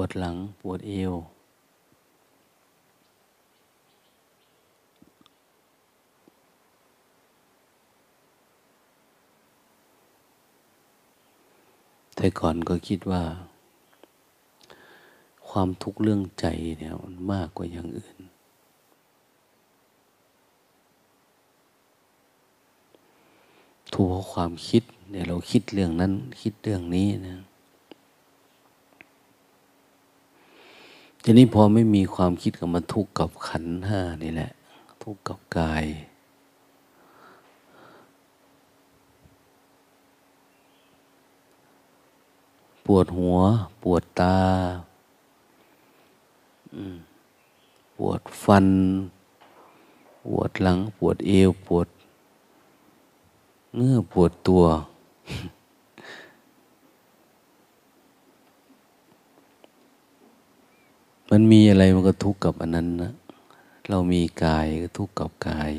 วดหลังปวดเอว แต่ก่อนก็คิดว่า ความทุกข์เรื่องใจเนี่ยมันมากกว่าอย่างอื่นทุกเพราะความคิดเนี่ยเราคิดเรื่องนั้นคิดเรื่องนี้นะ ทีนี้พอไม่มีความคิดกับมาทุกข์กับขันห้านี่แหละ ทุกข์กับกาย ปวดหัว ปวดตาปวดฟัน ปวดหลัง ปวดเอว ปวดเงื่อปวดตัว มันมีอะไรมันก็ทุกข์กับอันนั้นนะเรามีกายก็ทุกข์กับกาย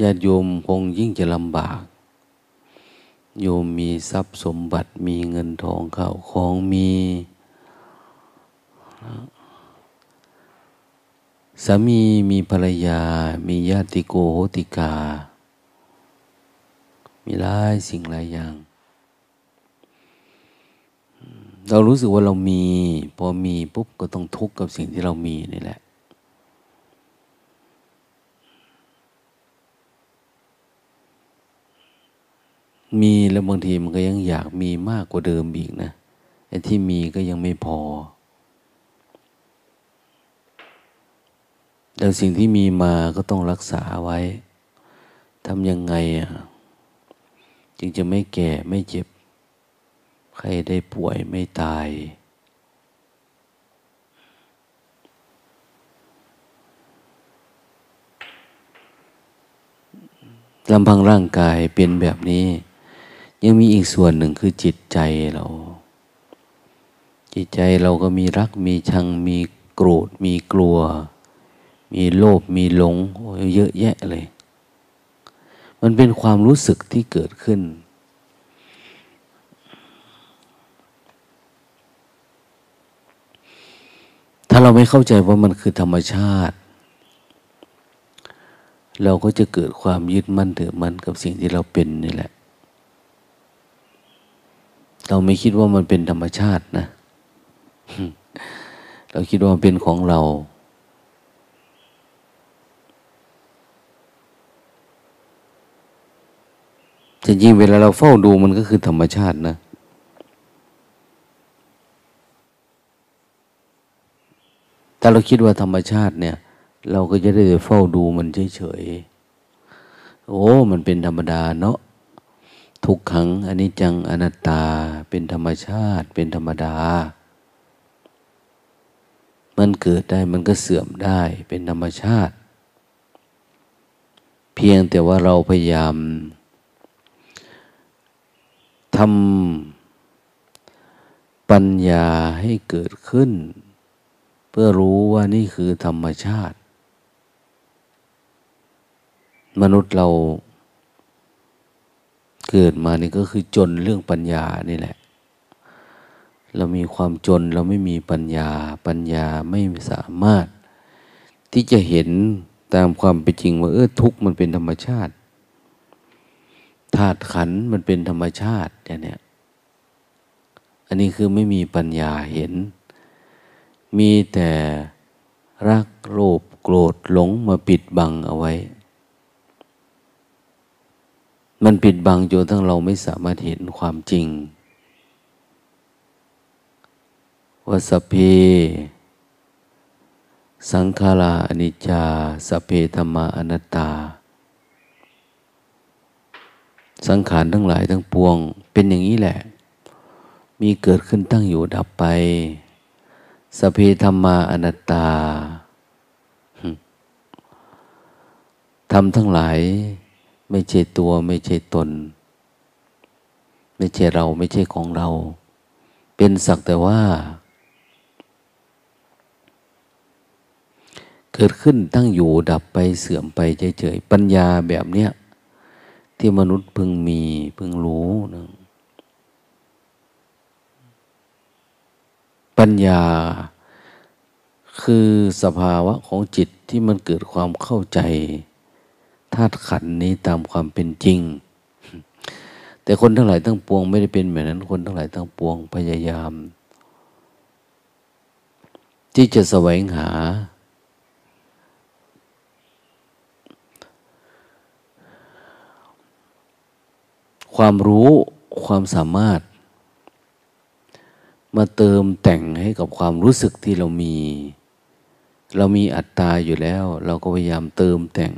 ญาติโยมคงยิ่งจะลำบาก โยมมีทรัพย์สมบัติมีเงินทองข้าวของมีสามีมีภรรยา มีญาติโกโหติกา มีหลายสิ่งหลายอย่าง เรารู้สึกว่าเรามี พอมีปุ๊บก็ต้องทุกข์กับสิ่งที่เรามีนี่แหละ มีแล้วบางทีมันก็ยังอยากมีมากกว่าเดิมอีกนะไอ้ที่มีก็ยังไม่พอ แล้วสิ่งที่มีมาก็ต้องรักษาไว้ทำยังไงอะจึงจะไม่แก่ไม่เจ็บ ใครได้ป่วยไม่ตาย ลำพังร่างกายเป็นแบบนี้ ยังมีอีกส่วนหนึ่งคือจิตใจเรา จิตใจเราก็มีรักมีชังมีโกรธมีกลัว มีโลภมีหลงเยอะแยะเลย มันเป็นความรู้สึกที่เกิดขึ้น ถ้าเราไม่เข้าใจว่ามันคือธรรมชาติ เราก็จะเกิดความยึดมั่นถือมั่นกับสิ่งที่เราเป็นนี่แหละ เราไม่คิดว่ามันเป็นธรรมชาตินะ เราคิดว่ามันเป็นของเรา แต่จริงเวลาเราเฝ้าดูมันก็คือธรรมชาตินะ ถ้าเราคิดว่าธรรมชาติเนี่ย เราก็จะได้เฝ้าดูมันเฉยๆ โอ้ มันเป็นธรรมดาเนาะ ทุกขังอันนี้จังอนัตตา เป็นธรรมชาติ เป็นธรรมดา มันเกิดได้มันก็เสื่อมได้ เป็นธรรมชาติ เพียงแต่ว่าเราพยายามทำปัญญาให้เกิดขึ้น พื่อรู้ว่านี่คือธรรมชาติ มนุษย์เราเกิดมานี่ก็คือจนเรื่องปัญญานี่แหละ เรามีความจนเราไม่มีปัญญา ปัญญาไม่สามารถ ที่จะเห็นตามความเป็นจริงว่าเออทุกข์มันเป็นธรรมชาติธาตุขันมันเป็นธรรมชาติอย่างนี้อันนี้คือไม่มีปัญญาเห็น มีแต่รักโลภโกรธหลงมาปิดบังเอาไว้ มันปิดบังจนทั้งเราไม่สามารถเห็นความจริง ว่าสเพ สังขาราอนิจจาสเพธรรมาอนัตตา สังขารทั้งหลายทั้งปวง เป็นอย่างนี้แหละ มีเกิดขึ้นตั้งอยู่ดับไป สเพธรรมาอนัตตาทำทั้งหลาย ไม่ใช่ตัวไม่ใช่ตน ไม่ใช่เราไม่ใช่ของเรา เป็นสักแต่ว่า เกิดขึ้นตั้งอยู่ดับไปเสื่อมไปเฉยๆปัญญาแบบเนี้ย ที่มนุษย์พึงมีพึงรู้นะ ปัญญาคือสภาวะของจิตที่มันเกิดความเข้าใจธาตุขันนี้ตามความเป็นจริง แต่คนทั้งหลายทั้งปวงไม่ได้เป็นแบบนั้นคนทั้งหลายทั้งปวงพยายาม ที่จะแสวงหา ความรู้ความสามารถ มาเติมแต่งให้กับความรู้สึกที่เรามี เรามีอัตตาอยู่แล้ว เราก็พยายามเติมแต่ง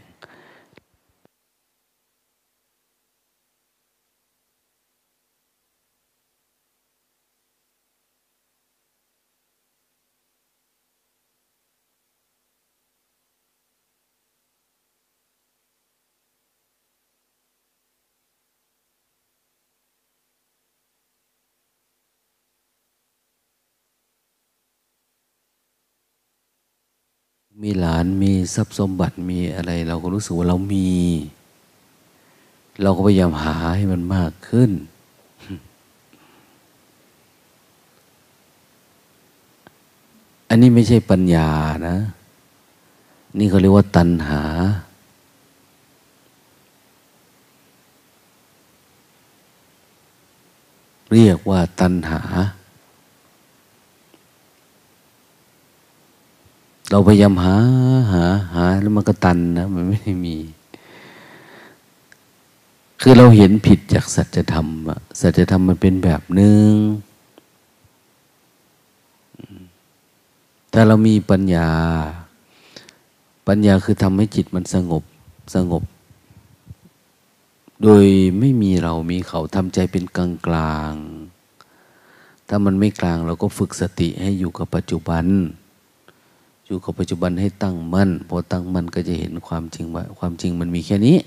มีหลานมีทรัพย์สมบัติมีอะไร เราก็รู้สึกว่าเรามี เราก็พยายามหาให้มันมากขึ้น อันนี้ไม่ใช่ปัญญานะ นี่เขาเรียกว่าตัณหา เรียกว่าตัณหา เราพยายามหาหาหาแล้วมันก็ตันนะมันไม่ได้มี คือเราเห็นผิดจากสัจธรรมอะสัจธรรมมันเป็นแบบหนึ่งถ้าเรามีปัญญา ปัญญาคือทำให้จิตมันสงบสงบ โดยไม่มีเรามีเขาทำใจเป็นกลางกลางถ้ามันไม่กลางเราก็ฝึกสติให้อยู่กับปัจจุบัน อยู่กับปัจจุบันให้ตั้งมั่นพอตั้งมั่นก็จะเห็นความจริงว่า ความจริงมันมีแค่นี้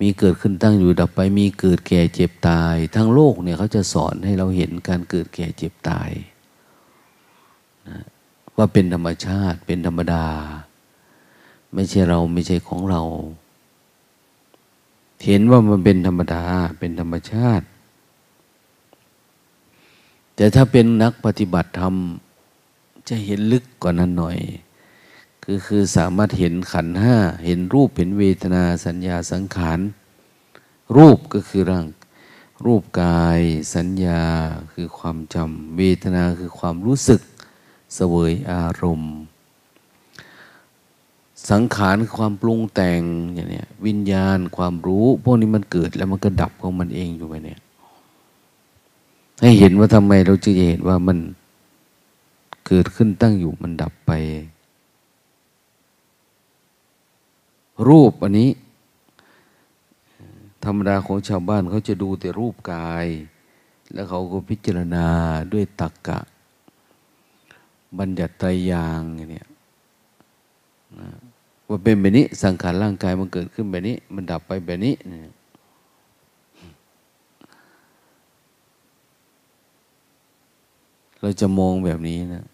มีเกิดขึ้นตั้งอยู่ดับไป มีเกิดแก่เจ็บตาย ทั้งโลกเนี่ยเขาจะสอนให้เราเห็นการเกิดแก่เจ็บตายนะว่าเป็นธรรมชาติเป็นธรรมดา ไม่ใช่เราไม่ใช่ของเรา เห็นว่ามันเป็นธรรมดาเป็นธรรมชาติ แต่ถ้าเป็นนักปฏิบัติธรรม จะเห็นลึกกว่านั้นหน่อย คือคือสามารถเห็นขันห้า เห็นรูปเห็นเวทนาสัญญาสังขาร รูปก็คือร่าง รูปกาย สัญญาคือความจำเวทนาคือความรู้สึกเสวยอารมณ์ สังขารความปรุงแต่งอย่างนี้วิญญาณความรู้ พวกนี้มันเกิดแล้วมันก็ดับของมันเองอยู่ไปเนี่ยให้เห็นว่าทำไมเราจึงจะเห็นว่ามัน เกิดขึ้นตั้งอยู่มันดับไป รูปอันนี้ ธรรมดาของชาวบ้านเขาจะดูแต่รูปกาย แล้วเขาก็พิจารณาด้วยตักกะ บัญญัติไตรยางอย่างนี้ว่าเป็นแบบนี้สังขารร่างกายมันเกิดขึ้นแบบนี้ มันดับไปแบบนี้เเราจะมองแบบนี้นะ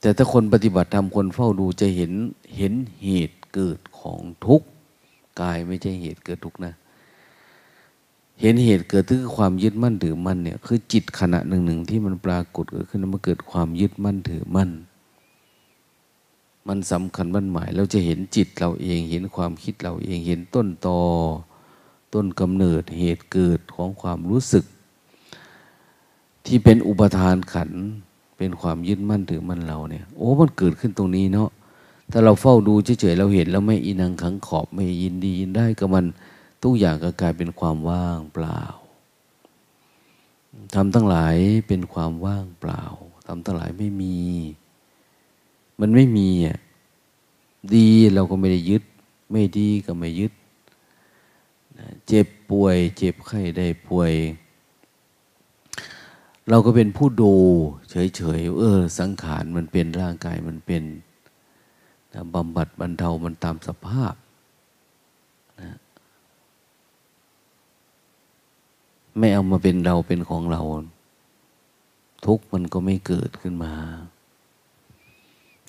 แต่ถ้าคนปฏิบัติธรรมคนเฝ้าดูจะเห็นเห็นเหตุเกิดของทุกข์กายไม่ใช่เหตุเกิดทุกข์นะ เห็นเหตุเกิดคือความยึดมั่นถือมั่นเนี่ยคือจิตขณะหนึ่งหนึ่งที่มันปรากฏเกิดขึ้นมันเกิดความยึดมั่นถือมั่น มันสำคัญมั่นหมายเราจะเห็นจิตเราเองเห็นความคิดเราเองเห็นต้นตอต้นกำเนิดเหตุเกิดของความรู้สึก ที่เป็นอุปทานขัน เป็นความยึดมั่นถือมั่นเราเนี่ย โอ้มันเกิดขึ้นตรงนี้เนาะถ้าเราเฝ้าดูเฉยๆเราเห็นแล้วไม่อินังขังขอบไม่ยินดียินได้กับมันทุกอย่างก็กลายเป็นความว่างเปล่าทำทั้งหลายเป็นความว่างเปล่าทำทั้งหลายไม่มี มันไม่มีอะดีเราก็ไม่ได้ยึด ไม่ดีก็ไม่ยึด เจ็บป่วย เจ็บไข้ได้ป่วย เราก็เป็นผู้ดูเฉยๆเออ สังขารมันเป็นร่างกายมันเป็นนะบำบัดบรรเทามันตามสภาพนะไม่เอามาเป็นเราเป็นของเรา ทุกมันก็ไม่เกิดขึ้นมา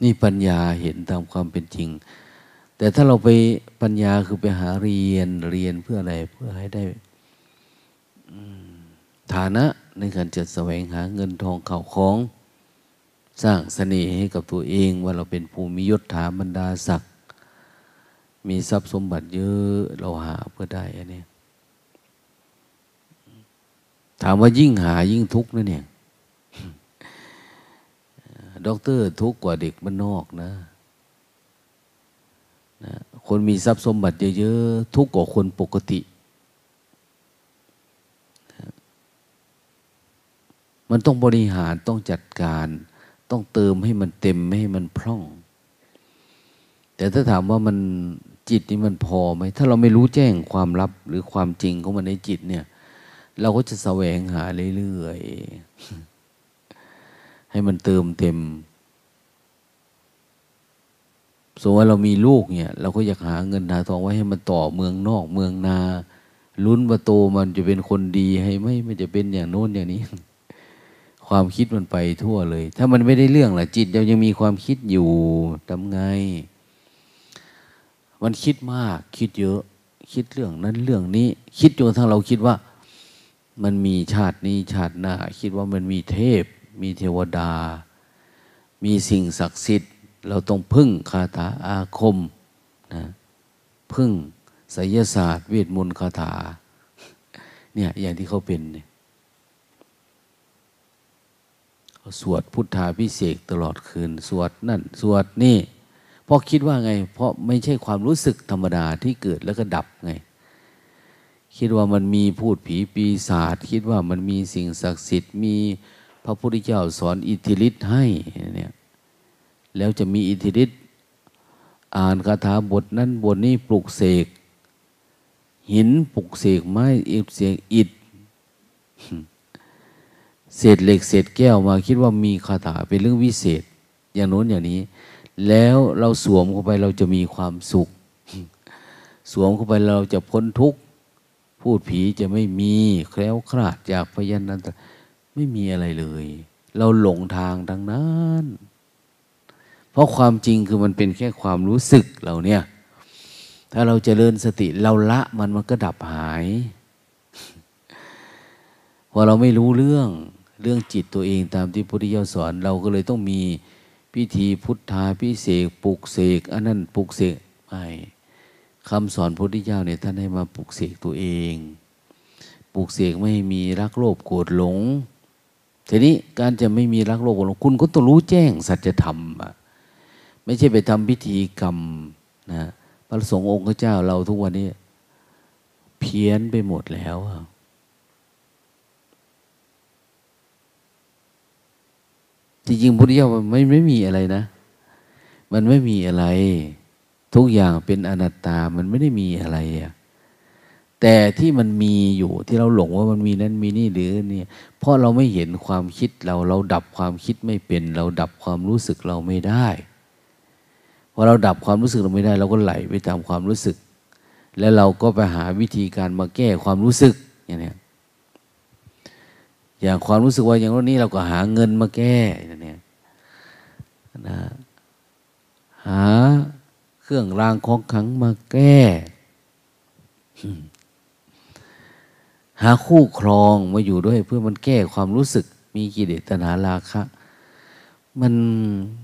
นี่ปัญญาเห็นตามความเป็นจริง แต่ถ้าเราไปปัญญาคือไปหาเรียนเรียนเพื่ออะไรเพื่อให้ได้ฐานะ ในการจะแสวงหาเงินทองเข่าของ สร้างเสน่ห์ให้กับตัวเองว่าเราเป็นภูมิยศถาบรรดาศักดิ์มีทรัพย์สมบัติเยอะเราหาเพื่อได้อันนี้ถามว่ายิ่งหายิ่งทุกข์นะเนี่ยด็อกเตอร์ทุกข์กว่าเด็กมันนอกนะนะ คนมีทรัพย์สมบัติเยอะๆทุกข์กว่าคนปกติ มันต้องบริหารต้องจัดการ ต้องเติมให้มันเต็มไม่ให้มันพร่อง แต่ถ้าถามว่ามันจิตนี่มันพอไหมถ้าเราไม่รู้แจ้งความลับหรือความจริงของมันในจิตเนี่ย เราก็จะแสวงหาเรื่อยๆให้มันเติมเต็มสมมติว่าเรามีลูกเนี่ย เราก็อยากหาเงินหาทองไว้ให้มันต่อเมืองนอกเมืองนาลุ้นว่าโตมันจะเป็นคนดีให้ไม่ไม่จะเป็นอย่างโน้นอย่างนี้ ความคิดมันไปทั่วเลย ถ้ามันไม่ได้เรื่องล่ะจิตเรายังมีความคิดอยู่ทำไง มันคิดมากคิดเยอะ คิดเรื่องนั้นเรื่องนี้ คิดจนทั้งเราคิดว่า มันมีชาตินี้ชาติหน้า คิดว่ามันมีเทพ มีเทวดา มีสิ่งศักดิ์สิทธิ์ เราต้องพึ่งคาถาอาคมนะพึ่งไสยศาสตร์ เวทมนต์คาถา เนี่ยอย่างที่เขาเป็นเนี่ย สวดพุทธาพิเศษตลอดคืน สวดนั่น สวดนี่เพราะคิดว่าไง เพราะไม่ใช่ความรู้สึกธรรมดาที่เกิดแล้วก็ดับไง คิดว่ามันมีพูดผีปีศาจคิดว่ามันมีสิ่งศักดิ์สิทธิ์ มีพระพุทธเจ้าสอนอิทธิฤทธิ์ให้เนี่ยแล้วจะมีอิทธิฤทธิ์อ่านคาถาบทนั้นบทนี้ปลุกเสกหินปลุกเสกไม้อิฐเสกอิฐ เศษเหล็กเศษแก้วมาคิดว่ามีคาถาเป็นเรื่องวิเศษ อย่างโน้นอย่างนี้ แล้วเราสวมเข้าไปเราจะมีความสุข สวมเข้าไปเราจะพ้นทุกข์พูดผีจะไม่มีแคล้วคลาดจากพยันนั้นไม่มีอะไรเลย เราหลงทางดังนั้น เพราะความจริงคือมันเป็นแค่ความรู้สึกเราเนี่ย ถ้าเราจเจริญสติเราละมันมันก็ดับหายพอเราไม่รู้เรื่อง เรื่องจิตตัวเองตามที่พุทธิยถาสอน เราก็เลยต้องมีพิธีพุทธาพิเศษปลุกเสกอันนั้นปลุกเสกไม่คำสอนพุทธิเจ้าเนี่ยท่านให้มาปลุกเสกตัวเองปลุกเสกไม่ให้มีรักโลภโกรธหลงทีนี้การจะไม่มีรักโลภโกรธหลงคุณก็ต้องรู้แจ้งสัจธรรมอะไม่ใช่ไปทำพิธีกรรมนะพระสงฆ์องค์เจ้าเราทุกวันนี้ เพี้ยนไปหมดแล้วอะ จริงๆพุทธเจ้ามันไม่ไม่มีอะไรนะ มันไม่มีอะไร ทุกอย่างเป็นอนัตตามันไม่ได้มีอะไรอะแต่ที่มันมีอยู่ที่เราหลงว่ามันมีนั้นมีนี่หรือนี่เพราะเราไม่เห็นความคิดเราเราดับความคิดไม่เป็น เราดับความรู้สึกเราไม่ได้พอเราดับความรู้สึกเราไม่ได้ เราก็ไหลไปตามความรู้สึก แล้วเราก็ไปหาวิธีการมาแก้ความรู้สึกอย่างนี้ อย่างความรู้สึกว่าอย่างนี้เราก็หาเงินมาแก้เนี่ยนะหาเครื่องรางของขังมาแก้ หาคู่ครองมาอยู่ด้วย เพื่อมันแก้ความรู้สึกมีกิเลสตนาราคะมัน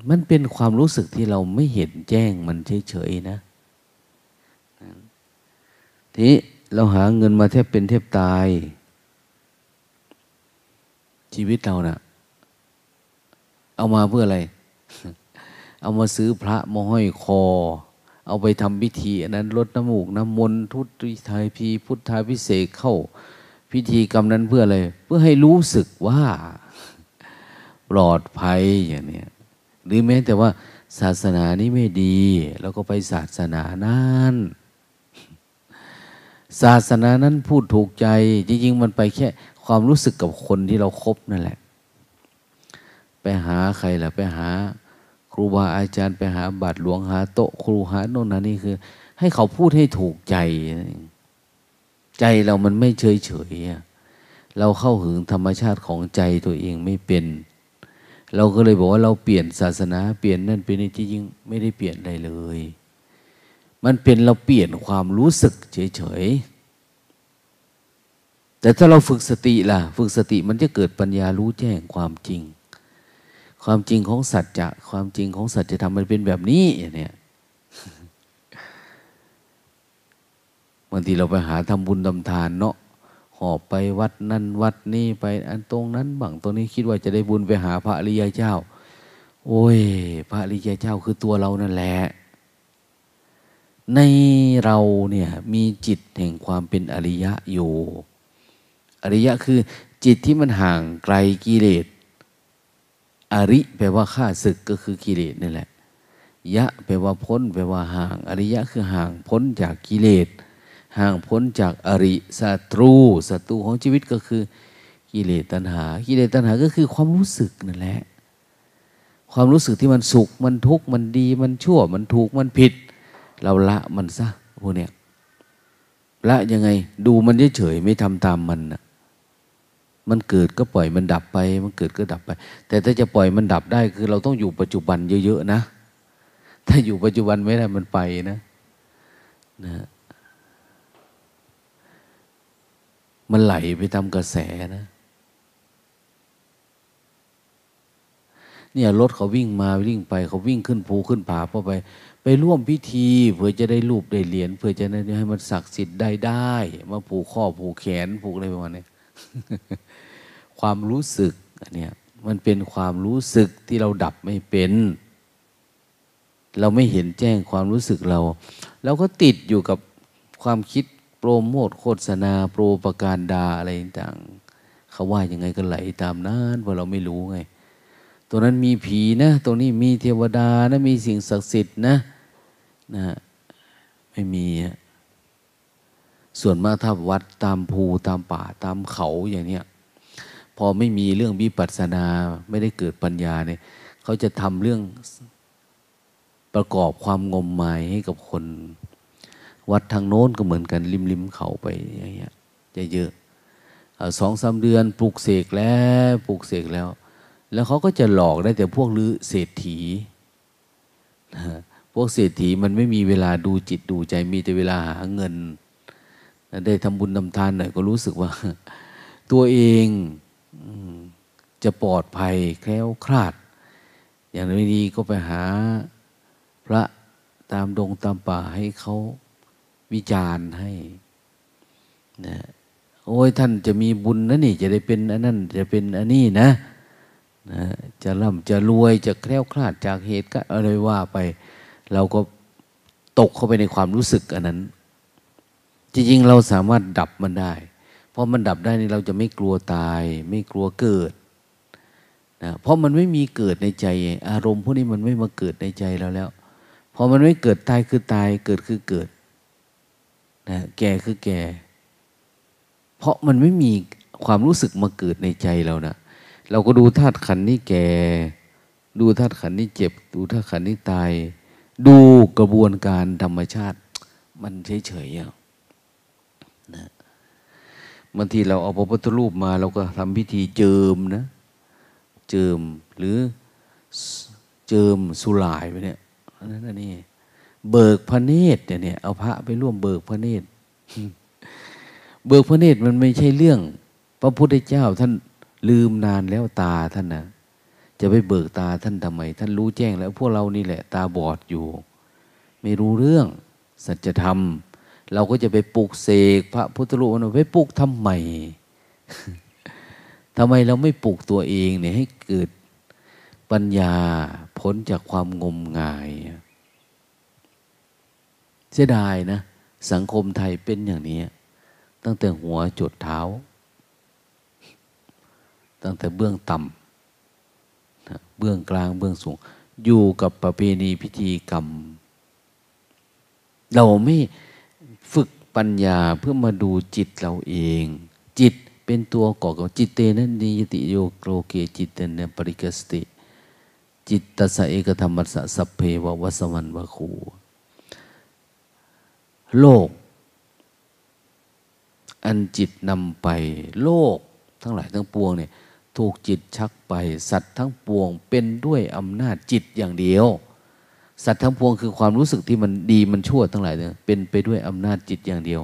มันเป็นความรู้สึกที่เราไม่เห็นแจ้งมันเฉยๆนะทีเราหาเงินมาแทบเป็นแทบตาย ชีวิตเรานะ่ะ เอามาเพื่ออะไร เอามาซื้อพระมาห้อยคอ เอาไปทำพิธีอันนั้นลดน้ำมูกน้ำมนต์ทุติทายพีพุทธาพิเศษเข้า พิธีกรรมนั้นเพื่ออะไร เพื่อให้รู้สึกว่าปลอดภัยอย่างนี้หรือแม้แต่ว่าศาสนานี้ไม่ดี แล้วก็ไปศาสนานั้นศาสนานั้นพูดถูกใจ จริง ๆ มันไปแค่ ความรู้สึกกับคนที่เราครบนั่นแหละ ไปหาใครล่ะ ไปหาครูบาอาจารย์ ไปหาบาทหลวงหาโต๊ะครูหาโน่นนั่นนี่คือ ให้เขาพูดให้ถูกใจ ใจเรามันไม่เฉยเฉยเราเข้าถึงธรรมชาติของใจตัวเองไม่เป็น เราก็เลยบอกว่าเราเปลี่ยนศาสนา เปลี่ยนนั่นเป็นนี่จริงไม่ได้เปลี่ยนอะไรเลย มันเป็นเราเปลี่ยนความรู้สึกเฉยๆ แต่ถ้าเราฝึกสติล่ะ ฝึกสติมันจะเกิดปัญญารู้แจ้งความจริง ความจริงของสัจจะความจริงของสัจธรรมมันเป็นแบบนี้เนี่ยบางทีเราไปหาทำบุญทำทานเนาะหอบไปวัดนั่นวัดนี่ไปอันตรงนั้นบังตรงนี้คิดว่าจะได้บุญไปหาพระอริยเจ้า โอ้ย พระอริยเจ้าคือตัวเรานั่นแหละในเราเนี่ยมีจิตแห่งความเป็นอริยะอยู่ อริยะคือจิตที่มันห่างไกลกิเลส อริแปลว่าข้าศึกก็คือกิเลสนี่แหละ ยะแปลว่าพ้นแปลว่าห่าง อริยะคือห่างพ้นจากกิเลส ห่างพ้นจากอริศัตรูศัตรูของชีวิตก็คือกิเลสตัณหา กิเลสตัณหาก็คือความรู้สึกนั่นแหละ ความรู้สึกที่มันสุข มันทุกข์ มันดี มันชั่ว มันถูก มันผิด เราละมันซะพวกเนี้ยละยังไง ดูมันเฉยๆไม่ทำตามมันนะ มันเกิดก็ปล่อยมันดับไป มันเกิดก็ดับไป แต่ถ้าจะปล่อยมันดับได้คือเราต้องอยู่ปัจจุบันเยอะๆนะ ถ้าอยู่ปัจจุบันไม่ได้มันไปนะนะมันไหลไปตามกระแสนะเนี่ยรถเขาวิ่งมาวิ่งไป เขาวิ่งขึ้นภูขึ้นผาเพอไป ไปร่วมพิธี เพื่อจะได้รูปได้เหรียญเพื่อจะได้ให้มันศักดิ์สิทธิ์ได้ได้มาผูกข้อผูกแขนผูกอะไรประมาณนี้ ความรู้สึกอันเนี้ยมันเป็นความรู้สึกที่เราดับไม่เป็น เราไม่เห็นแจ้งความรู้สึกเรา เราก็ติดอยู่กับความคิดโปรโมทโฆษณา โปรประการดาอะไรต่างเขาว่ายังไงก็ไหลตามนั้นเพราะเราไม่รู้ไงตัวนั้นมีผีนะตรงนี้มีเทวดานะมีสิ่งศักดิ์สิทธิ์นะนะไม่มีส่วนมากถ้าวัดตามภูตามป่าตามเขาอย่างเนี้ย พอไม่มีเรื่องวิปัสสนาไม่ได้เกิดปัญญาเนี่ยเขาจะทำเรื่องประกอบความงมงายให้กับคน วัดทางโน้นก็เหมือนกันริมริมเขาไปอย่างเงี้ยจะเยอะสองสาเดือนปลูกเสกแล้วปลูกเสกแล้ว แล้วเขาก็จะหลอกได้แต่พวกลือเศรษฐีพวกเศรษฐีมันไม่มีเวลาดูจิตดูใจมีแต่เวลาหาเงิน ได้ทำบุญทำทานหน่อยก็รู้สึกว่า ตัวเอง จะปลอดภัยแคล้วคลาด อย่างนี้ดีก็ไปหาพระตามดงตามป่าให้เขาวิจารณ์ให้นะโอ้ยท่านจะมีบุญนะนี่จะได้เป็นอันนั้นจะเป็นอันนี้นะนะจะร่ำจะรวยจะแคล้วคลาดจากเหตุก็อะไรว่าไป เราก็ตกเข้าไปในความรู้สึกอันนั้น จริงๆเราสามารถดับมันได้ พอมันดับได้นี่เราจะไม่กลัวตาย ไม่กลัวเกิดนะเพราะมันไม่มีเกิดในใจ อารมณ์พวกนี้มันไม่มาเกิดในใจเราแล้วพอมันไม่เกิดตายคือตาย เกิดคือเกิดนะแก่คือแก่ เพราะมันไม่มีความรู้สึกมาเกิดในใจเรานะเราก็ดูธาตุขันนี้แก่ ดูธาตุขันนี้เจ็บ ดูธาตุขันนี้ตาย ดูกระบวนการธรรมชาติ มันเฉยๆนะ บางทีเราเอาพระพุทธรูปมา เราก็ทำพิธีเจิมนะ เจิมหรือเจิมสุลายไปเนี่ยนั่นนี่เบิกพระเนตรเนี่ยเอาพระไปร่วมเบิกพระเนตรเบิกพระเนตรมันไม่ใช่เรื่อง พระพุทธเจ้าท่านลืมนานแล้วตาท่านนะจะไปเบิกตาท่านทำไม ท่านรู้แจ้งแล้ว พวกเรานี่แหละ ตาบอดอยู่ ไม่รู้เรื่อง สัจธรรม เราก็จะไปปลุกเสกพระพุทธรูปไปปลุกทำไมทำไมเราไม่ปลุกตัวเองเนี่ยให้เกิดปัญญาพ้นจากความงมงาย เสียดายนะ สังคมไทยเป็นอย่างนี้ ตั้งแต่หัวจดเท้า ตั้งแต่เบื้องต่ำเบื้องกลางเบื้องสูง อยู่กับประเพณีพิธีกรรม เราไม่ ปัญญาเพื่อมาดูจิตเราเอง จิตเป็นตัวก่อกับจิตเตนันนิยติโยโกเกจิตเตนปริกสติ จิตตสะเอกธรรมสะสัพเพววัสมันวะคูโลก อันจิตนำไป โลก ทั้งหลายทั้งปวงเนี่ยถูกจิตชักไปสัตว์ทั้งปวงเป็นด้วยอำนาจจิตอย่างเดียว สัตว์ทั้งปวงคือความรู้สึกที่มันดีมันชั่วทั้งหลายเนี่ยเป็นไปด้วยอำนาจจิตอย่างเดียว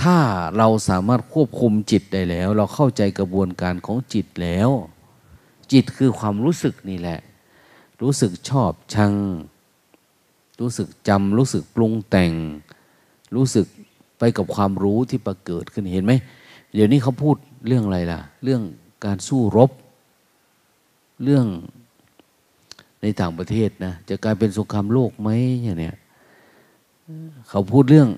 ถ้าเราสามารถควบคุมจิตได้แล้ว เราเข้าใจกระบวนการของจิตแล้ว จิตคือความรู้สึกนี่แหละ รู้สึกชอบชัง รู้สึกจำรู้สึกปรุงแต่ง รู้สึกไปกับความรู้ที่ประเกิดขึ้นเห็นไหมเดี๋ยวนี้เขาพูดเรื่องอะไรล่ะ เรื่องการสู้รบ เรื่องในต่างประเทศนะจะกลายเป็นสงครามโลกไหมอย่างเนี้ยเขาพูดเรื่อง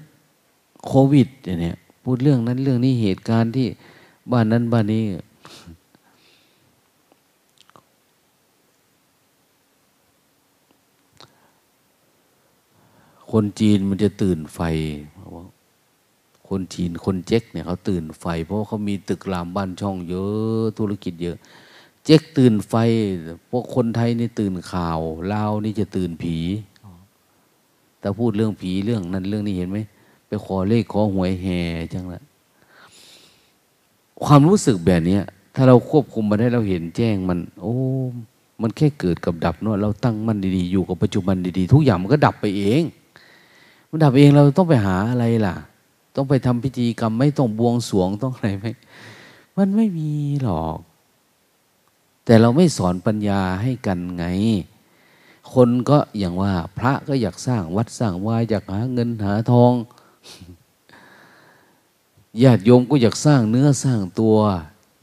โควิดอย่างเนี้ยพูดเรื่องนั้นเรื่องนี้เหตุการณ์ที่บ้านนั้นบ้านนี้ คนจีนมันจะตื่นไฟคนจีนคนเจ๊กเนี่ยเขาตื่นไฟ เพราะเขามีตึกรามบ้านช่องเยอะธุรกิจเยอะ เจ๊กตื่นไฟ พวกคนไทยนี่ตื่นข่าวลาวนี่จะตื่นผีแต่พูดเรื่องผีเรื่องนั้นเรื่องนี้เห็นไหมไปขอเลขขอหวยแห่จังละความรู้สึกแบบนี้ถ้าเราควบคุมมาได้เราเห็นแจ้งมัน โอ้มันแค่เกิดกับดับเนาะเราตั้งมั่นดีๆอยู่กับปัจจุบันดีๆ ทุกอย่างมันก็ดับไปเอง มันดับเองเราต้องไปหาอะไรล่ะ ต้องไปทำพิธีกรรมไม่ต้องบวงสวงต้องอะไรไหมมันไม่มีหรอก แต่เราไม่สอนปัญญาให้กันไง คนก็อย่างว่า พระก็อยากสร้างวัดสร้างวายอยากหาเงินหาทองญาติโยมก็อยากสร้างเนื้อสร้างตัว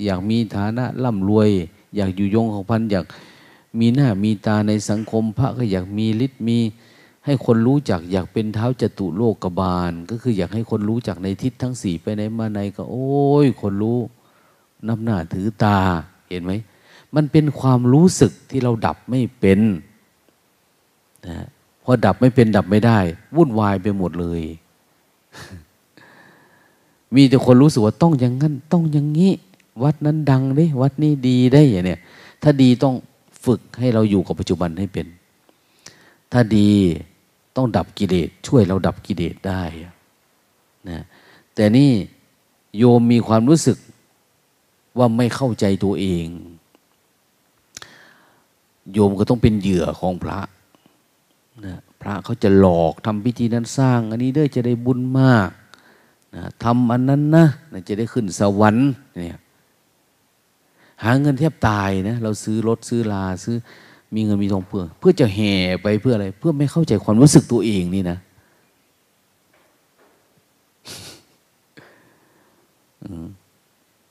อยากมีฐานะร่ำรวย อยากอยู่ยงของพันอยากมีหน้ามีตาในสังคม พระก็อยากมีฤทธิ์มี ให้คนรู้จัก อยากเป็นเท้าจตุโลกบาล ก็คืออยากให้คนรู้จักในทิศทั้งสี่ไปไหนมาไหนก็ โอ้ย คนรู้ นับหน้าถือตาเห็นไหม มันเป็นความรู้สึกที่เราดับไม่เป็นนะพอดับไม่เป็นดับไม่ได้ วุ่นวายไปหมดเลย มีแต่คนรู้สึกว่าต้องอย่างนั้น ต้องอย่างนี้ วัดนั้นดังได้วัดนี้ดีได้อย่างเนี้ยถ้าดีต้องฝึกให้เราอยู่กับปัจจุบันให้เป็น ถ้าดีต้องดับกิเลสช่วยเราดับกิเลสได้นะแต่นี่โยมมีความรู้สึกว่าไม่เข้าใจตัวเอง โยมก็ต้องเป็นเหยื่อของพระนะพระเขาจะหลอกทำพิธีนั้นสร้าง อันนี้ด้วยจะได้บุญมากนะทำอันนั้นนะนะจะได้ขึ้นสวรรค์เนี่ยหาเงินแทบตายนะเราซื้อรถซื้อลาซื้อมีเงินมีทองเพื่อ เพื่อจะแห่ไปเพื่ออะไร เพื่อไม่เข้าใจความรู้สึกตัวเองนี่นะ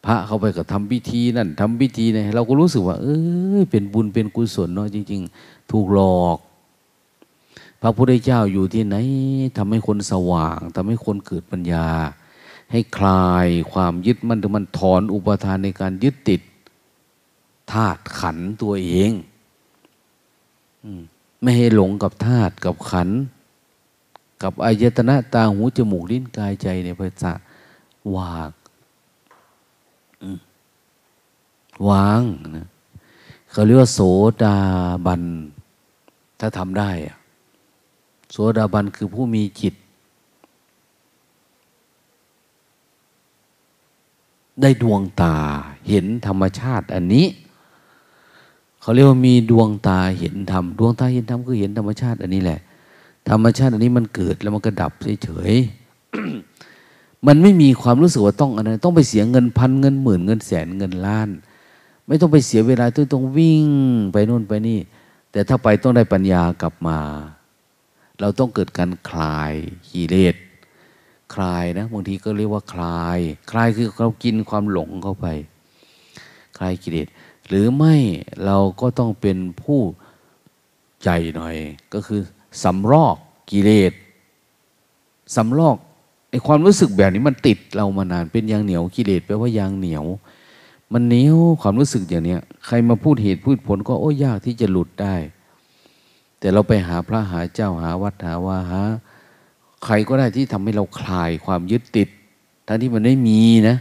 พระเข้าไปก็ทำพิธีนั่นทำพิธีนี่เราก็รู้สึกว่า เออเป็นบุญเป็นกุศลเนาะจริง ๆ ถูกหลอก พระพุทธเจ้าอยู่ที่ไหนทำให้คนสว่างทำให้คนเกิดปัญญา ให้คลายความยึดมันมันถอนอุปทานในการยึดติดธาตุขันตัวเองไม่ให้หลงกับธาตุกับขัน กับอายตนะตาหูจมูกลิ้นกายใจในภาษาวาง วางนะเขาเรียกว่าโสดาบัน ถ้าทำได้โสดาบันคือผู้มีจิต ได้ดวงตาเห็นธรรมชาติอันนี้ เขาเรียกว่ามีดวงตาเห็นธรรม ดวงตาเห็นธรรมคือเห็นธรรมชาติอันนี้แหละ ธรรมชาติอันนี้มันเกิดแล้วมันก็ดับเฉยๆ มันไม่มีความรู้สึกว่าต้องอะไรต้องไปเสียเงินพันเงินหมื่นเงินแสนเงินล้าน ไม่ต้องไปเสียเวลาต้องต้องวิ่งไปโน่นไปนี่ แต่ถ้าไปต้องได้ปัญญากลับมา เราต้องเกิดการคลายกิเลสคลายนะบางทีก็เรียกว่าคลาย คลายคือเรากินความหลงเข้าไป คลายกิเลสหรือไม่เราก็ต้องเป็นผู้ใจหน่อย ก็คือสำรอกกิเลสสำรอก ไอความรู้สึกแบบนี้มันติดเรามานานเป็นยางเหนียวกิเลสแปลว่ายางเหนียว มันเหนียวความรู้สึกอย่างเนี้ย ใครมาพูดเหตุพูดผลก็โอ้ยากที่จะหลุดได้ แต่เราไปหาพระหาเจ้าหาวัดหาวาหาใครก็ได้ที่ทำให้เราคลายความยึดติด ทั้งที่มันไม่มีนะ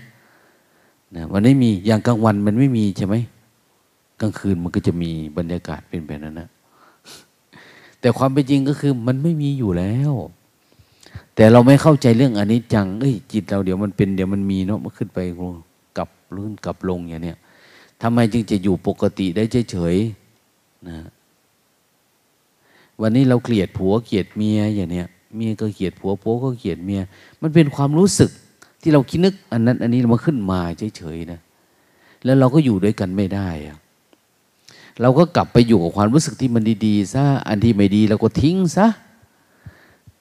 นะมันไม่มีอย่างกลางวันมันไม่มีใช่ไหมกลางคืนมันก็จะมีบรรยากาศเป็นแบบนั้นนะแต่ความเป็นจริงก็คือมันไม่มีอยู่แล้ว แต่เราไม่เข้าใจเรื่องอันนี้จัง เอ้ยจิตเราเดี๋ยวมันเป็นเดี๋ยวมันมีเนาะมันขึ้นไปกลับลื่นกลับลงอย่างเนี้ยทำไมจึงจะอยู่ปกติได้เฉยๆนะวันนี้เราเกลียดผัวเกลียดเมียอย่างเนี้ยเมียก็เกลียดผัวผัวก็เกลียดเมีย มันเป็นความรู้สึกที่เราคิดนึก อันนั้น อันนี้มาขึ้นมาเฉยๆนะแล้วเราก็อยู่ด้วยกันไม่ได้อะเราก็กลับไปอยู่กับความรู้สึกที่มันดีๆซะอันที่ไม่ดีเราก็ทิ้งซะ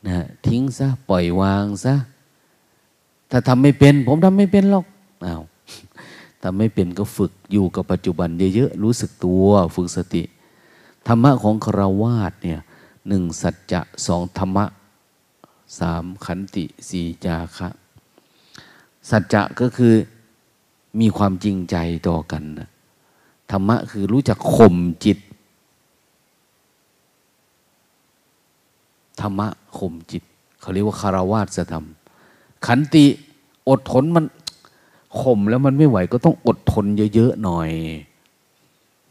นะทิ้งซะปล่อยวางซะถ้าทำไม่เป็น ผมทำไม่เป็นหรอกอ้าวทำไม่เป็นก็ฝึกอยู่กับปัจจุบันเยอะๆรู้สึกตัวฝึกสติ ธรรมะของคราวาสเนี่ยหนึ่งสัจจะสองธรรมะสามขันติสี่จาคะ สัจจะก็คือมีความจริงใจต่อกันนะธรรมะคือรู้จักข่มจิต ธรรมะข่มจิต เขาเรียกว่าคารวาสธรรม ขันติอดทนมันข่มแล้วมันไม่ไหวก็ต้องอดทนเยอะๆหน่อย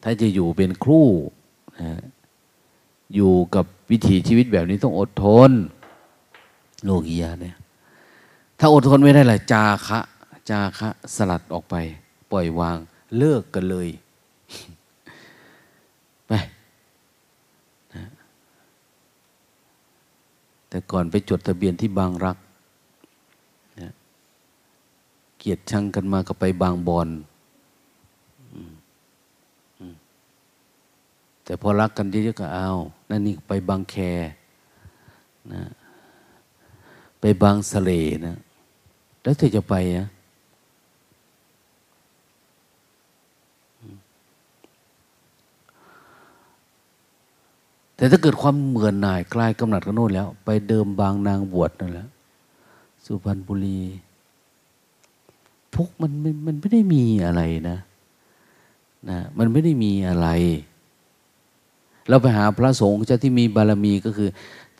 ถ้าจะอยู่เป็นครูนะอยู่กับวิถีชีวิตแบบนี้ต้องอดทน โลกียะเนี่ย ถ้าอดทนไม่ได้ล่ะจาคะ จาคะ สลัดออกไป ปล่อยวางเลิกกันเลย ไปนะ แต่ก่อนไปจดทะเบียนที่บางรักนะเกียรติชังกันมาก็ไปบางบอนแต่พอรักกันเยอะๆก็เอา นั่นนี่ไปบางแคนะ ไปบางสะเลนะ แล้วเธอจะไปอะ แต่ถ้าเกิดความเหมือนหน่ายกลายกำหนัดกันโน่นแล้ว ไปเดิมบางนางบวชนั่นแหละสุพรรณบุรีพวกมันมันไม่ได้มีอะไรนะนะมันไม่ได้มีอะไร เราไปหาพระสงฆ์เจ้าที่มีบารมีก็คือ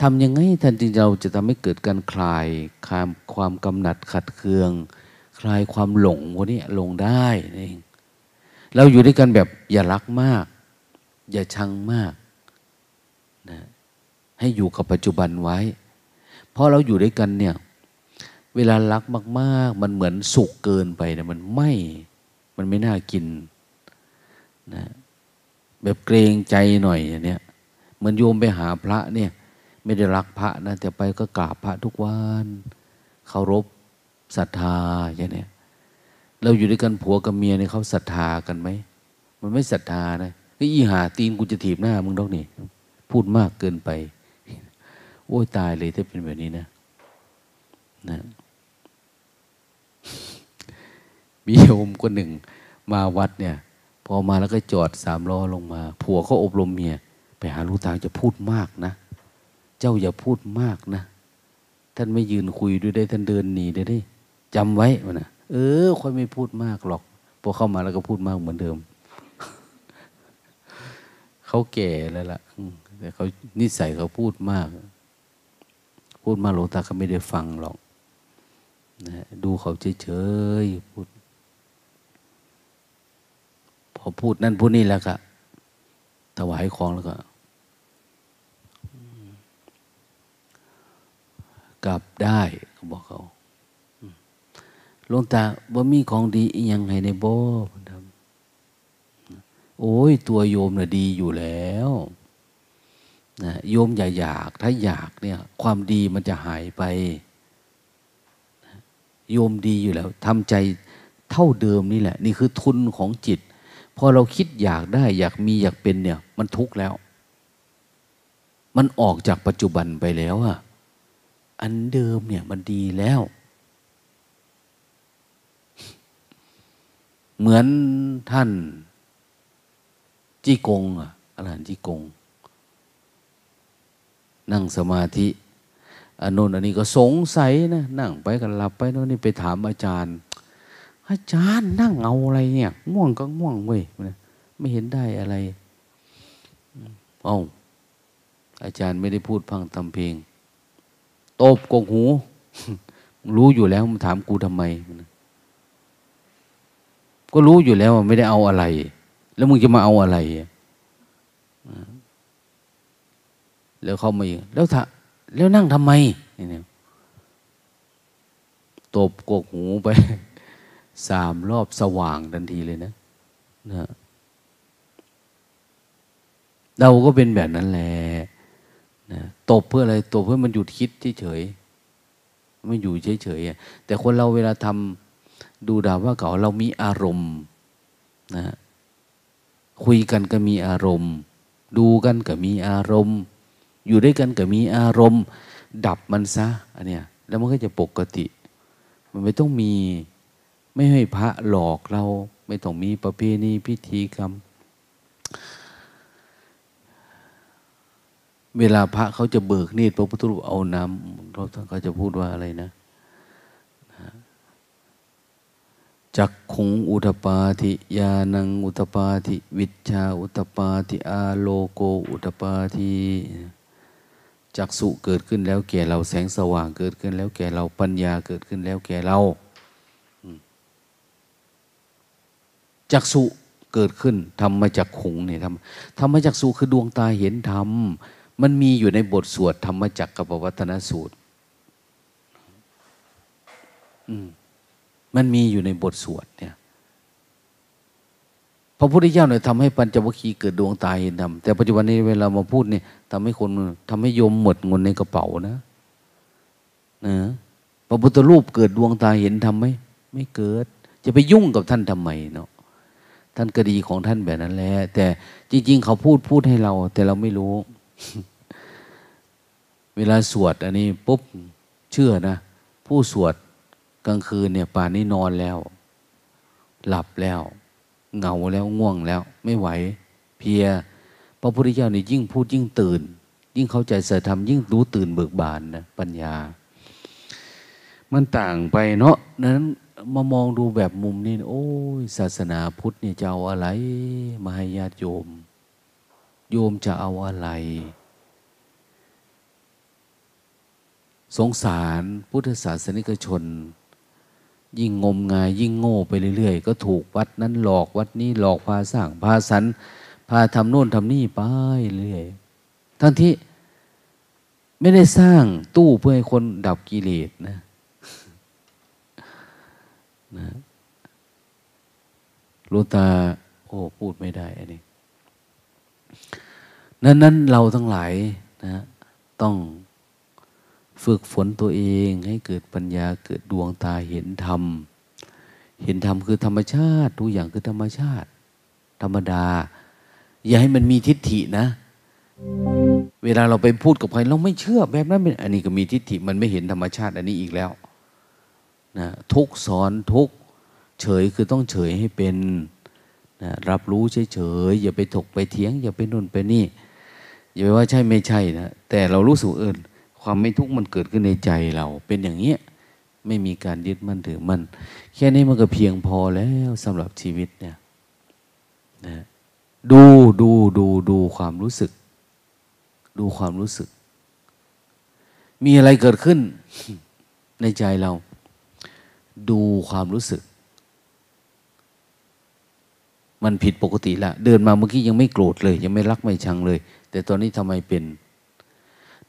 ทำยังไงท่านจริงเราจะทำให้เกิดการคลายความความกำหนัดขัดเคือง คลายความหลงพวกนี้ลงได้เองเราอยู่ด้วยกันแบบอย่ารักมาก อย่าชังมาก ให้อยู่กับปัจจุบันไว้ เพราะเราอยู่ด้วยกันเนี่ย เวลารักมาก ๆ มันเหมือนสุกเกินไปเนะมันไม่ มันไม่น่ากินนะแบบเกรงใจหน่อยอย่างเนี้ยเหมือนโยมไปหาพระเนี่ย ไม่ได้รักพระนะแต่ไปก็กราบพระทุกวันเคารพศรัทธาอย่างเนี้ยเราอยู่ด้วยกันผัวกับเมียเนี่ยเขาศรัทธากันไหมมันไม่ศรัทธานะก็อีหาตีนกูจะถีบหน้ามึงดอกนี่พูดมากเกินไป โอ้ยตายเลยถ้าเป็นแบบนี้นะนะมีโยมคนหนึ่ง มาวัดเนี่ย พอมาแล้วก็จอดสามล้อลงมา ผัวเขาอบรมเมียไปหาลูกตาจะพูดมากนะ เจ้าอย่าพูดมากนะ ท่านไม่ยืนคุยด้วยได้ ท่านเดินหนีได้ได้จำไว้มันนะเออค่อยไม่พูดมากหรอกพอเข้ามาแล้วก็พูดมากเหมือนเดิมเขาแก่แล้วล่ะแต่เขานิสัยเขาพูดมาก พูดมาหลวงตาเขาไม่ได้ฟังหรอกนะดูเขาเฉยๆพูด พอพูดนั่นพูดนี่แล้วก็ถวายของแล้วก็กลับได้เขาบอกเขาหลวงตาบ่มีของดีอียังไงในบ่โอ้ย ตัวโยมน่ะดีอยู่แล้ว นะโยมอย่าอยาก ถ้าอยากเนี่ยความดีมันจะหายไป โยมดีอยู่แล้วทำใจเท่าเดิมนี่แหละ นี่คือทุนของจิต พอเราคิดอยากได้ อยากมีอยากเป็นเนี่ย มันทุกข์แล้ว มันออกจากปัจจุบันไปแล้วอะอันเดิมเนี่ยมันดีแล้ว เหมือนท่าน จีกงอะอรหันต์จีกง นั่งสมาธิอันโน้นอันนี้ก็สงสัยนะนั่งไปกันหลับไปโน่นนี่ไปถามอาจารย์ อาจารย์นั่งเอาอะไรเนี่ยง่วงก็ง่วงเว้ยไม่เห็นได้อะไรเอาอาจารย์ไม่ได้พูดพังทำเพลงตบกงหู รู้อยู่แล้วมันถามกูทำไม ก็รู้อยู่แล้วว่าไม่ได้เอาอะไร แล้วมึงจะมาเอาอะไร แล้วเขามาอีกแล้วถ้าแล้วนั่งทำไมนี่ตบกกหูไปสามรอบสว่างทันทีเลยนะนะเราก็เป็นแบบนั้นแหละนะตบเพื่ออะไรตบเพื่อมันหยุดคิดเฉยไม่อยู่เฉยๆแต่คนเราเวลาทำดูดาว่าเก่าเรามีอารมณ์นะคุยกันก็มีอารมณ์ ดูกันก็มีอารมณ์ อยู่ด้วยกันก็มีอารมณ์ ดับมันซะอันเนี้ยแล้วมันก็จะปกติ มันไม่ต้องมีไม่ให้พระหลอกเรา ไม่ต้องมีประเพณีพิธีกรรม เวลาพระเขาจะเบิกเนตรพระพุทธรูปเอาน้ำเราเขาจะพูดว่าอะไรนะจักขุงอุตปาธิยานังอุตปาธิวิชาอุตปาธิอาโลโกอุตปาธิ จักสุเกิดขึ้นแล้วแก่เราแสงสว่างเกิดขึ้นแล้วแก่เราปัญญาเกิดขึ้นแล้วแก่เราจักสุเกิดขึ้นทำมาจากขุงเนี่ยทำทำมาจากสุคือดวงตาเห็นธรรมมันมีอยู่ในบทสวดธรรมจักกับวัฒนสูตรมันมีอยู่ในบทสวดเนี่ย พระพุทธเจ้าเนี่ยทำให้ปัญจวัคคีย์เกิดดวงตาเห็นธรรมแต่ปัจจุบันนี้เวลามาพูดเนี่ยทำให้คนทำให้โยมหมดเงินในกระเป๋านะนะพระพุทธรูปเกิดดวงตาเห็นธรรมไหมไม่เกิด จะไปยุ่งกับท่านทำไมเนาะท่านก็ดีของท่านแบบนั้นแหละแต่จริง ๆ เขาพูดพูดให้เรา แต่เราไม่รู้ เวลาสวด อันนี้ปุ๊บเชื่อนะ ผู้สวดกลางคืนเนี่ย ป่านนี้นอนแล้ว หลับแล้ว เหงาแล้วง่วงแล้ว ไม่ไหว เพียพระพุทธเจ้านี่ยิ่งพูดยิ่งตื่น ยิ่งเข้าใจเสธรรมยิ่งรู้ตื่นเบิกบานนะปัญญา มันต่างไปเนาะนั้นมามองดูแบบมุมนี้โอ้ยศาสนาพุทธเนี่ยจะเอาอะไร มาให้ญาติโยม โยมจะเอาอะไร สงสารพุทธศาสนิกชน ยิ่งงมงายยิ่งโง่ไปเรื่อยๆ ก็ถูกวัดนั้นหลอกวัดนี้หลอกพาสร้างพาสันพาทำโน่นทำนี่ไปเรื่อยทั้งที่ไม่ได้สร้างตู้เพื่อให้คนดับกิเลสนะนะลูตา โอ้พูดไม่ได้อันนี้นั้นนั้นเราทั้งหลายนะต้อง ฝึกฝนตัวเองให้เกิดปัญญาเกิดดวงตาเห็นธรรม เห็นธรรมคือธรรมชาติทุกอย่างคือธรรมชาติ ธรรมดา อย่าให้มันมีทิฏฐินะ เวลาเราไปพูดกับใครเราไม่เชื่อแบบนั้นเป็นอันนี้ก็มีทิฏฐิมันไม่เห็นธรรมชาติ อันนี้อีกแล้วนะทุกสอนทุกเฉยคือต้องเฉยให้เป็นนะรับรู้เฉยๆอย่าไปถกไปเถียง อย่าไปนุ่นไปนี่อย่าไปว่าใช่ไม่ใช่นะแต่เรารู้สึกเอิญ ความไม่ทุกข์มันเกิดขึ้นในใจเรา เป็นอย่างเนี้ยไม่มีการยึดมั่นถือมั่นแค่นี้มันก็เพียงพอแล้วสำหรับชีวิตเนี่ยนะดูดูดูดูความรู้สึก ดูความรู้สึก มีอะไรเกิดขึ้นในใจเรา ดูความรู้สึก มันผิดปกติละเดินมาเมื่อกี้ยังไม่โกรธเลย ยังไม่รักไม่ชังเลย แต่ตอนนี้ทำไมเป็น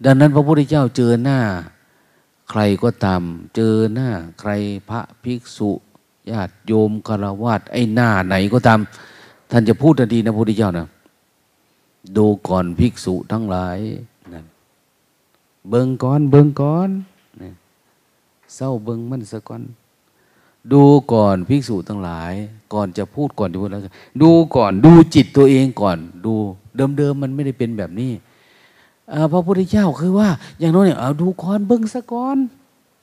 ดังนั้นพระพุทธเจ้าเจอหน้า ใครก็ตาม เจอหน้า ใครพระภิกษุญาติโยมกรวาดไอ้หน้าไหนก็ตาม ท่านจะพูดทันทีนะพระพุทธเจ้านะดูก่อนภิกษุทั้งหลายนะเบิงก่อนเบิงก่อนนะเศร้าเบิงมันสะก่อน ดูก่อนภิกษุทั้งหลาย ก่อนจะพูดก่อนจะพูดแล้วดูก่อนดูจิตตัวเองก่อน ดู เดิมๆมันไม่ได้เป็นแบบนี้ พระพุทธเจ้าคือว่า อย่างน้นเนี่ยเอาดูก่อนเบิ้งสะก่อน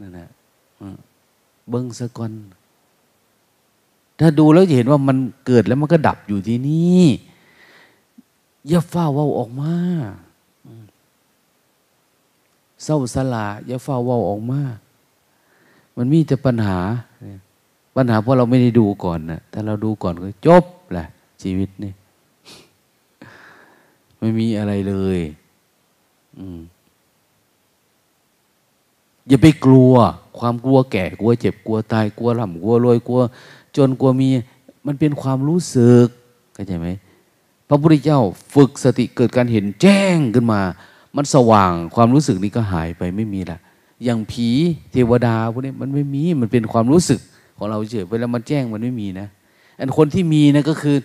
นั่นแหละเบิ้งสะก่อน ถ้าดูแล้วจะเห็นว่ามันเกิดแล้วมันก็ดับอยู่ที่นี่อย่าเฝ้าว่าออกมาเศร้าสลาอย่าเฝ้าว่าออกมา มันมีแต่ปัญหา ปัญหาเพราะเราไม่ได้ดูก่อนนะถ้าเราดูก่อนก็จบแหละชีวิตนี่ไม่มีอะไรเลย อย่าไปกลัว ความกลัวแก่กลัวเจ็บกลัวตายกลัวร่ำกลัวรวยกลัว จนกลัวมี มันเป็นความรู้สึกเข้าใจไหมพระพุทธเจ้าฝึกสติเกิดการเห็นแจ้งขึ้นมา มันสว่างความรู้สึกนี้ก็หายไปไม่มีละอย่างผีเทวดาพวกนี้มันไม่มีมันเป็นความรู้สึกของเราเฉยเวลามันแจ้งมันไม่มีนะอันคนที่มีนะก็คือ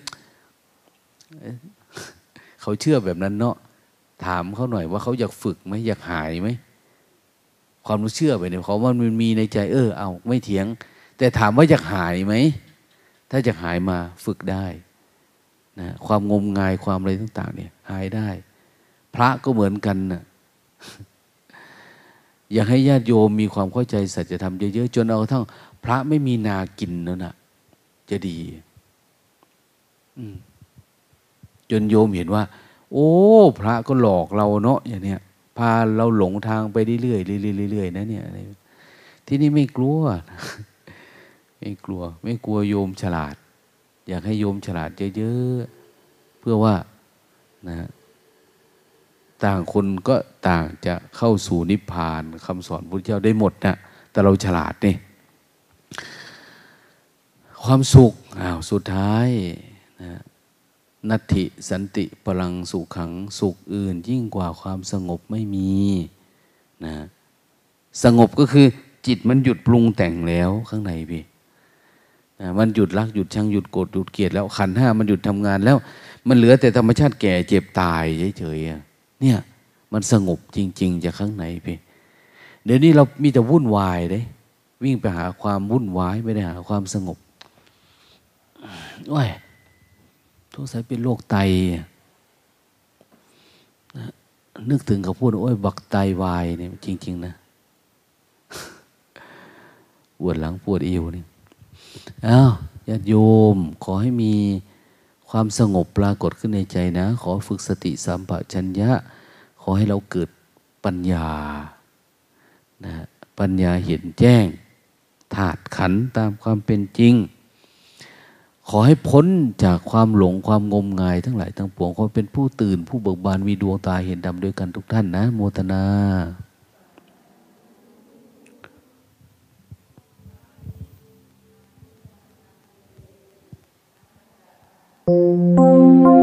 เขาเชื่อแบบนั้นเนาะ ถามเขาหน่อยว่าเขาอยากฝึกไหมอยากหายไหมความรู้เชื่อไปเนี่ยเขาว่ามันมีในใจเออเอาไม่เถียง แต่ถามว่าอยากหายไหมถ้าอยากหายมาฝึกได้นะความงมงายความอะไรต่างๆ เนี่ยหายได้ พระก็เหมือนกันนะอยากให้ญาติโยมมีความเข้าใจสัจธรรมเยอะๆจนเอาทั้งพระไม่มีนากินแล้วนะจะดีจนโยมเห็นว่า โอ้ พระก็หลอกเราเนาะอย่างเนี้ยพาเราหลงทางไปเรื่อยๆเรื่อยๆนะเนี่ยที่นี่ไม่กลัว ไม่กลัว ไม่กลัวโยมฉลาด อยากให้โยมฉลาดเยอะๆเพื่อว่านะต่างคนก็ต่างจะเข้าสู่นิพพานคำสอนพระเจ้าได้หมดนะแต่เราฉลาดนี่ความสุขอ้าวสุดท้ายนะ นัตถิสันติพลังสุขขังสุขอื่น ยิ่งกว่าความสงบไม่มีนะสงบก็คือจิตมันหยุดปรุงแต่งแล้วข้างในพี่นะมันหยุดรักหยุดชังหยุดโกรธหยุดเกลียดแล้วขันห้ามันหยุดทำงานแล้ว มันเหลือแต่ธรรมชาติแก่เจ็บตายเฉยๆเนี่ย มันสงบจริง ๆ จากข้างในพี่เดี๋ยวนี้เรามีแต่วุ่นวายเลยวิ่งไปหาความวุ่นวายไม่ได้หาความสงบโอ้ย ทุกสายเป็นโรคไตนึกถึงเขาพูดโอ้ยบักไตวายเนี่ยจริง ๆ นะปวดหลังปวดเอวนี่อ้าวญาติโยม ขอให้มีความสงบปรากฏขึ้นในใจนะ ขอฝึกสติสัมปชัญญะ ขอให้เราเกิดปัญญานะปัญญาเห็นแจ้ง ถาดขันตามความเป็นจริง ขอให้พ้นจากความหลงความงมงาย ทั้งหลายทั้งปวงขอเป็นผู้ตื่นผู้เบิกบานมีดวงตาเห็นดำด้วยกันทุกท่านนะ โมทนาอื